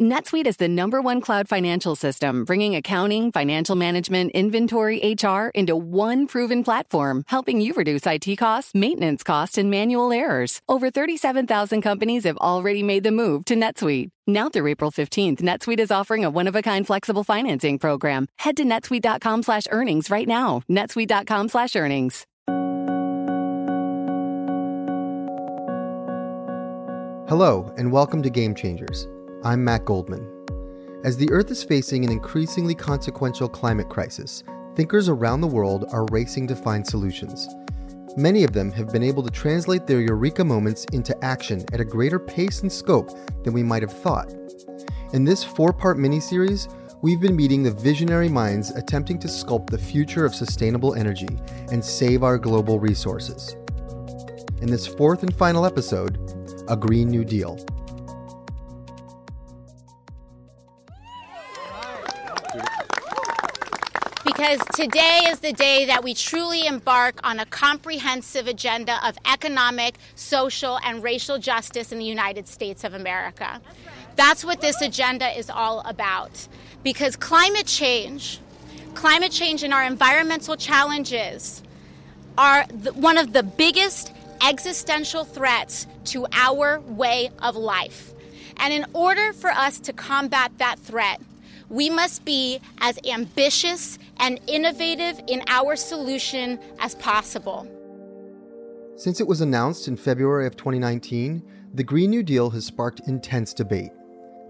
NetSuite is the number one cloud financial system, bringing accounting, financial management, inventory, HR into one proven platform, helping you reduce IT costs, maintenance costs, and manual errors. Over 37,000 companies have already made the move to NetSuite. Now through April 15th, NetSuite is offering a one-of-a-kind flexible financing program. Head to netsuite.com slash earnings right now. netsuite.com slash earnings. Hello, and welcome to Game Changers. I'm Matt Goldman. As the Earth is facing an increasingly consequential climate crisis, thinkers around the world are racing to find solutions. Many of them have been able to translate their eureka moments into action at a greater pace and scope than we might have thought. In this four part miniseries, we've been meeting the visionary minds attempting to sculpt the future of sustainable energy and save our global resources. In this fourth and final episode, a Green New Deal. Because today is the day that we truly embark on a comprehensive agenda of economic, social, and racial justice in the United States of America. That's what this agenda is all about. Because climate change, climate change and our environmental challenges are one of the biggest existential threats to our way of life. And in order for us to combat that threat, we must be as ambitious and innovative in our solution as possible. Since it was announced in February of 2019, the Green New Deal has sparked intense debate.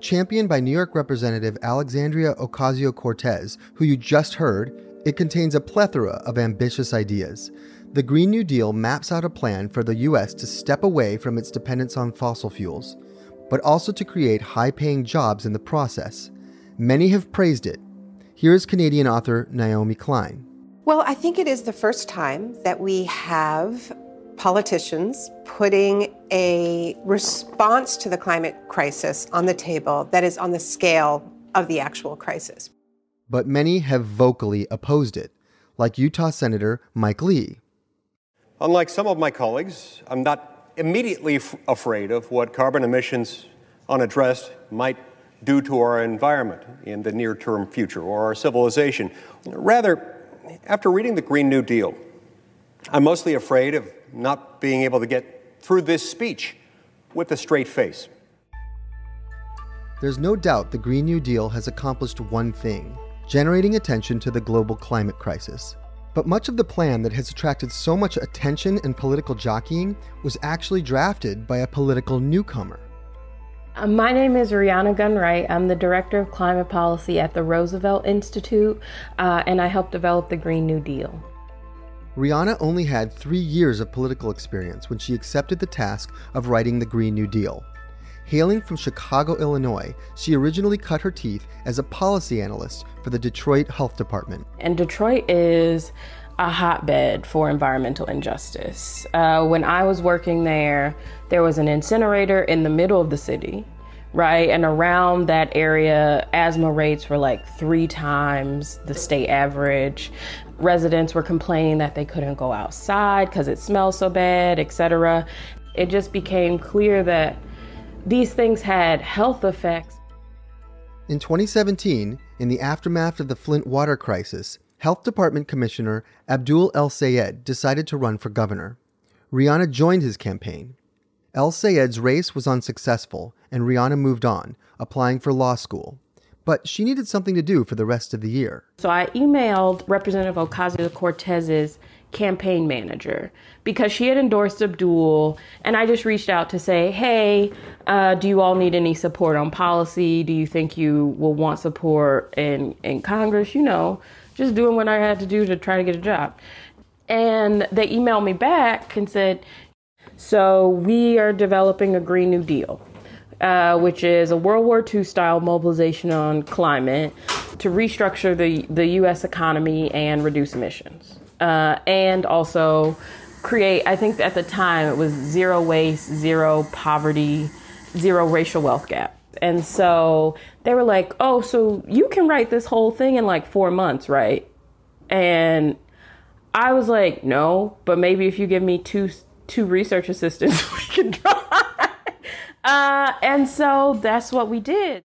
Championed by New York Representative Alexandria Ocasio Cortez, who you just heard, it contains a plethora of ambitious ideas. The Green New Deal maps out a plan for the U.S. to step away from its dependence on fossil fuels, but also to create high paying jobs in the process. Many have praised it. Here is Canadian author Naomi Klein. Well, I think it is the first time that we have politicians putting a response to the climate crisis on the table that is on the scale of the actual crisis. But many have vocally opposed it, like Utah Senator Mike Lee. Unlike some of my colleagues, I'm not immediately f- afraid of what carbon emissions unaddressed might do to our environment in the near term future or our civilization. Rather, after reading the Green New Deal, I'm mostly afraid of not being able to get through this speech with a straight face. There's no doubt the Green New Deal has accomplished one thing generating attention to the global climate crisis. But much of the plan that has attracted so much attention and political jockeying was actually drafted by a political newcomer. Uh, my name is Rhiana Gunn-Wright. I'm the Director of Climate Policy at the Roosevelt Institute, uh, and I helped develop the Green New Deal. Rhiana only had three years of political experience when she accepted the task of writing the Green New Deal. Hailing from Chicago, Illinois, she originally cut her teeth as a policy analyst for the Detroit Health Department. And Detroit is a hotbed for environmental injustice. Uh, when I was working there, there was an incinerator in the middle of the city, right? And around that area, asthma rates were like three times the state average. Residents were complaining that they couldn't go outside because it smells so bad, etc. It just became clear that these things had health effects. In 2017, in the aftermath of the Flint water crisis, Health Department Commissioner Abdul El Sayed decided to run for governor. Rhiana joined his campaign. El Sayed's race was unsuccessful, and Rhiana moved on, applying for law school. But she needed something to do for the rest of the year. So I emailed Representative Ocasio Cortez's campaign manager because she had endorsed Abdul, and I just reached out to say, hey, uh, do you all need any support on policy? Do you think you will want support in, in Congress? You know, just doing what I had to do to try to get a job. And they emailed me back and said, So we are developing a Green New Deal, uh, which is a World War II style mobilization on climate to restructure the, the US economy and reduce emissions. Uh, and also create, I think at the time it was zero waste, zero poverty, zero racial wealth gap. And so they were like, oh, so you can write this whole thing in like four months, right? And I was like, no, but maybe if you give me two two research assistants, we can. Uh, and so that's what we did.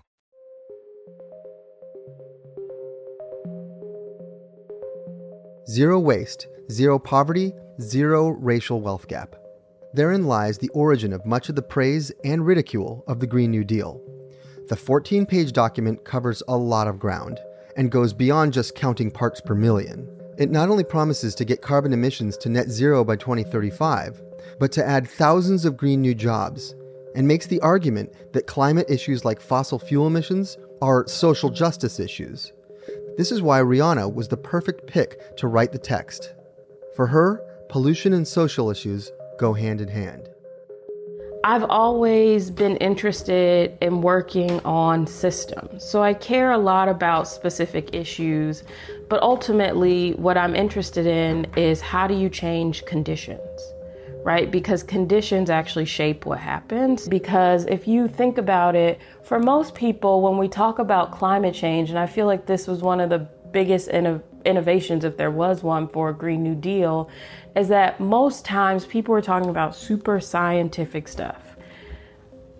Zero waste, zero poverty, zero racial wealth gap. Therein lies the origin of much of the praise and ridicule of the Green New Deal. The 14 page document covers a lot of ground and goes beyond just counting parts per million. It not only promises to get carbon emissions to net zero by 2035, but to add thousands of green new jobs, and makes the argument that climate issues like fossil fuel emissions are social justice issues. This is why Rhiana was the perfect pick to write the text. For her, pollution and social issues go hand in hand. I've always been interested in working on systems. So I care a lot about specific issues, but ultimately, what I'm interested in is how do you change conditions, right? Because conditions actually shape what happens. Because if you think about it, for most people, when we talk about climate change, and I feel like this was one of the biggest innovations innovations, if there was one for a Green New Deal, is that most times people are talking about super scientific stuff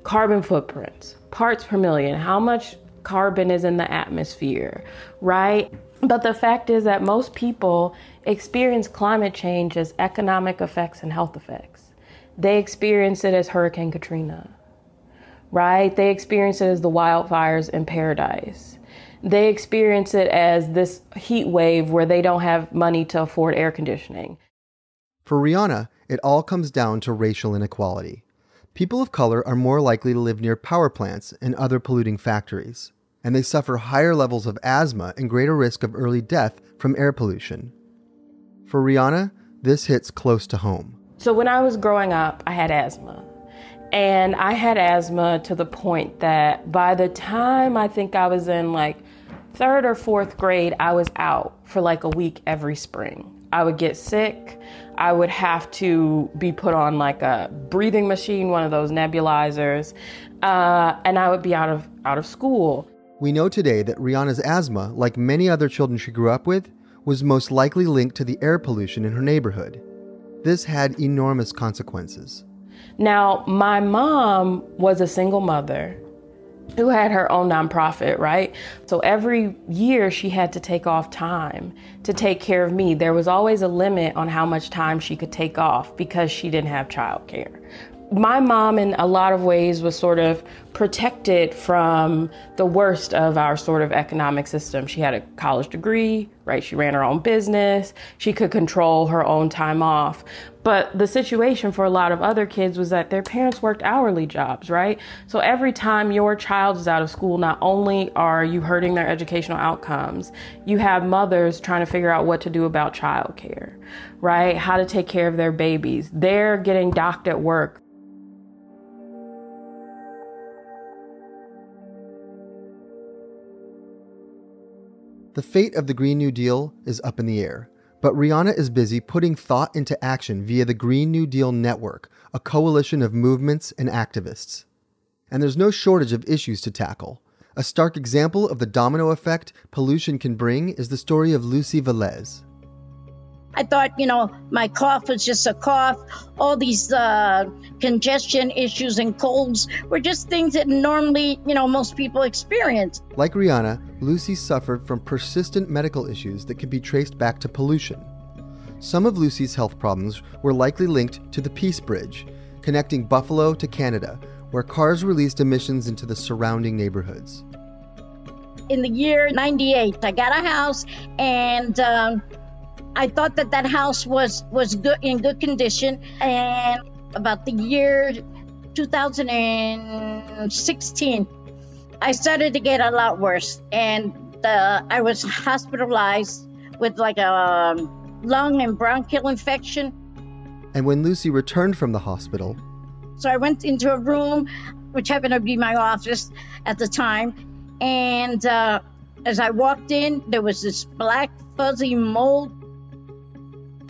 carbon footprints, parts per million, how much carbon is in the atmosphere, right? But the fact is that most people experience climate change as economic effects and health effects. They experience it as Hurricane Katrina, right? They experience it as the wildfires in paradise they experience it as this heat wave where they don't have money to afford air conditioning. For Rhiana, it all comes down to racial inequality. People of color are more likely to live near power plants and other polluting factories, and they suffer higher levels of asthma and greater risk of early death from air pollution. For Rhiana, this hits close to home. So when I was growing up, I had asthma. And I had asthma to the point that by the time I think I was in like third or fourth grade, I was out for like a week every spring. I would get sick. I would have to be put on like a breathing machine, one of those nebulizers, uh, and I would be out of out of school. We know today that Rhiana's asthma, like many other children she grew up with, was most likely linked to the air pollution in her neighborhood. This had enormous consequences. Now, my mom was a single mother who had her own nonprofit, right? So every year she had to take off time to take care of me. There was always a limit on how much time she could take off because she didn't have childcare. My mom, in a lot of ways, was sort of protected from the worst of our sort of economic system. She had a college degree, right? She ran her own business. She could control her own time off. But the situation for a lot of other kids was that their parents worked hourly jobs, right? So every time your child is out of school, not only are you hurting their educational outcomes, you have mothers trying to figure out what to do about childcare, right? How to take care of their babies. They're getting docked at work. The fate of the Green New Deal is up in the air. But Rhiana is busy putting thought into action via the Green New Deal Network, a coalition of movements and activists. And there's no shortage of issues to tackle. A stark example of the domino effect pollution can bring is the story of Lucy Velez. I thought, you know, my cough was just a cough. All these uh, congestion issues and colds were just things that normally, you know, most people experience. Like Rhiana, Lucy suffered from persistent medical issues that can be traced back to pollution. Some of Lucy's health problems were likely linked to the Peace Bridge, connecting Buffalo to Canada, where cars released emissions into the surrounding neighborhoods. In the year 98, I got a house and um, I thought that that house was, was good in good condition. And about the year 2016, I started to get a lot worse. And I was hospitalized with like a um, lung and bronchial infection. And when Lucy returned from the hospital, so I went into a room, which happened to be my office at the time. And uh, as I walked in, there was this black fuzzy mold.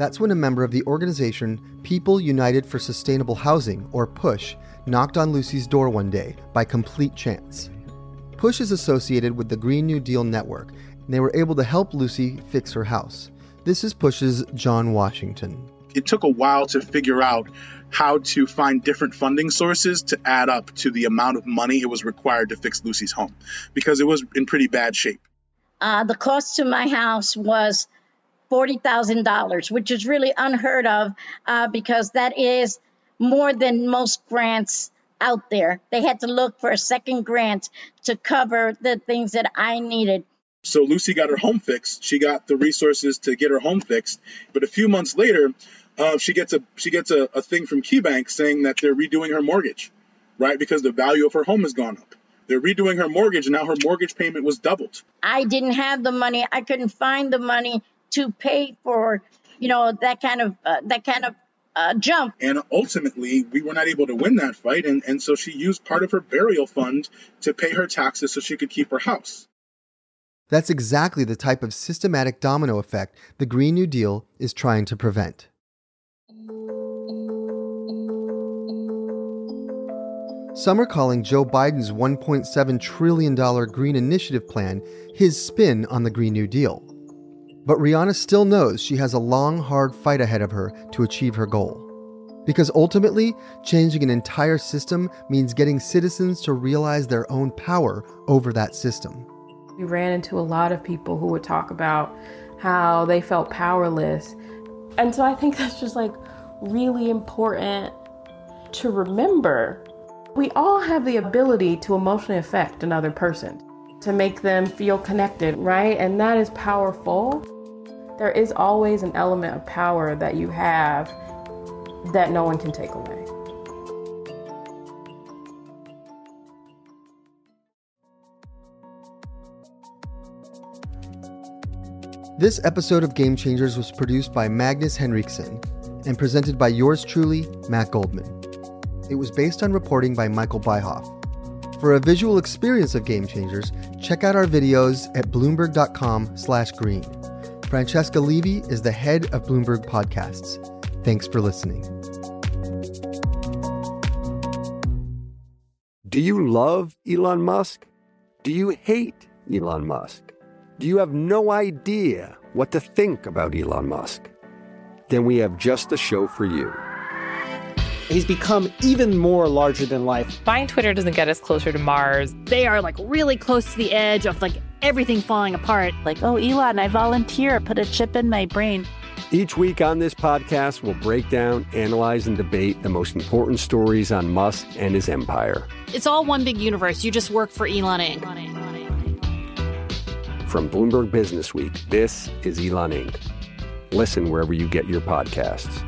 That's when a member of the organization People United for Sustainable Housing, or PUSH, knocked on Lucy's door one day by complete chance. PUSH is associated with the Green New Deal Network, and they were able to help Lucy fix her house. This is PUSH's John Washington. It took a while to figure out how to find different funding sources to add up to the amount of money it was required to fix Lucy's home because it was in pretty bad shape. Uh, the cost to my house was $40,000, which is really unheard of uh, because that is more than most grants out there. They had to look for a second grant to cover the things that I needed. So Lucy got her home fixed. She got the resources to get her home fixed. But a few months later, uh, she gets a she gets a, a thing from KeyBank saying that they're redoing her mortgage, right? Because the value of her home has gone up. They're redoing her mortgage, and now her mortgage payment was doubled. I didn't have the money. I couldn't find the money to pay for, you know, that kind of uh, that kind of uh, jump. And ultimately, we were not able to win that fight. And, and so she used part of her burial fund to pay her taxes so she could keep her house. That's exactly the type of systematic domino effect the Green New Deal is trying to prevent. Some are calling Joe Biden's $1.7 trillion Green Initiative plan his spin on the Green New Deal. But Rhiana still knows she has a long, hard fight ahead of her to achieve her goal. Because ultimately, changing an entire system means getting citizens to realize their own power over that system. We ran into a lot of people who would talk about how they felt powerless. And so I think that's just like really important to remember. We all have the ability to emotionally affect another person to make them feel connected, right? And that is powerful. There is always an element of power that you have that no one can take away. This episode of Game Changers was produced by Magnus Henriksen and presented by yours truly, Matt Goldman. It was based on reporting by Michael Byhoff. For a visual experience of Game Changers, check out our videos at bloomberg.com/green. Francesca Levy is the head of Bloomberg Podcasts. Thanks for listening. Do you love Elon Musk? Do you hate Elon Musk? Do you have no idea what to think about Elon Musk? Then we have just the show for you. He's become even more larger than life. Buying Twitter doesn't get us closer to Mars. They are like really close to the edge of like everything falling apart. Like, oh, Elon, I volunteer, put a chip in my brain. Each week on this podcast, we'll break down, analyze, and debate the most important stories on Musk and his empire. It's all one big universe. You just work for Elon Inc. From Bloomberg Business Week, this is Elon Inc. Listen wherever you get your podcasts.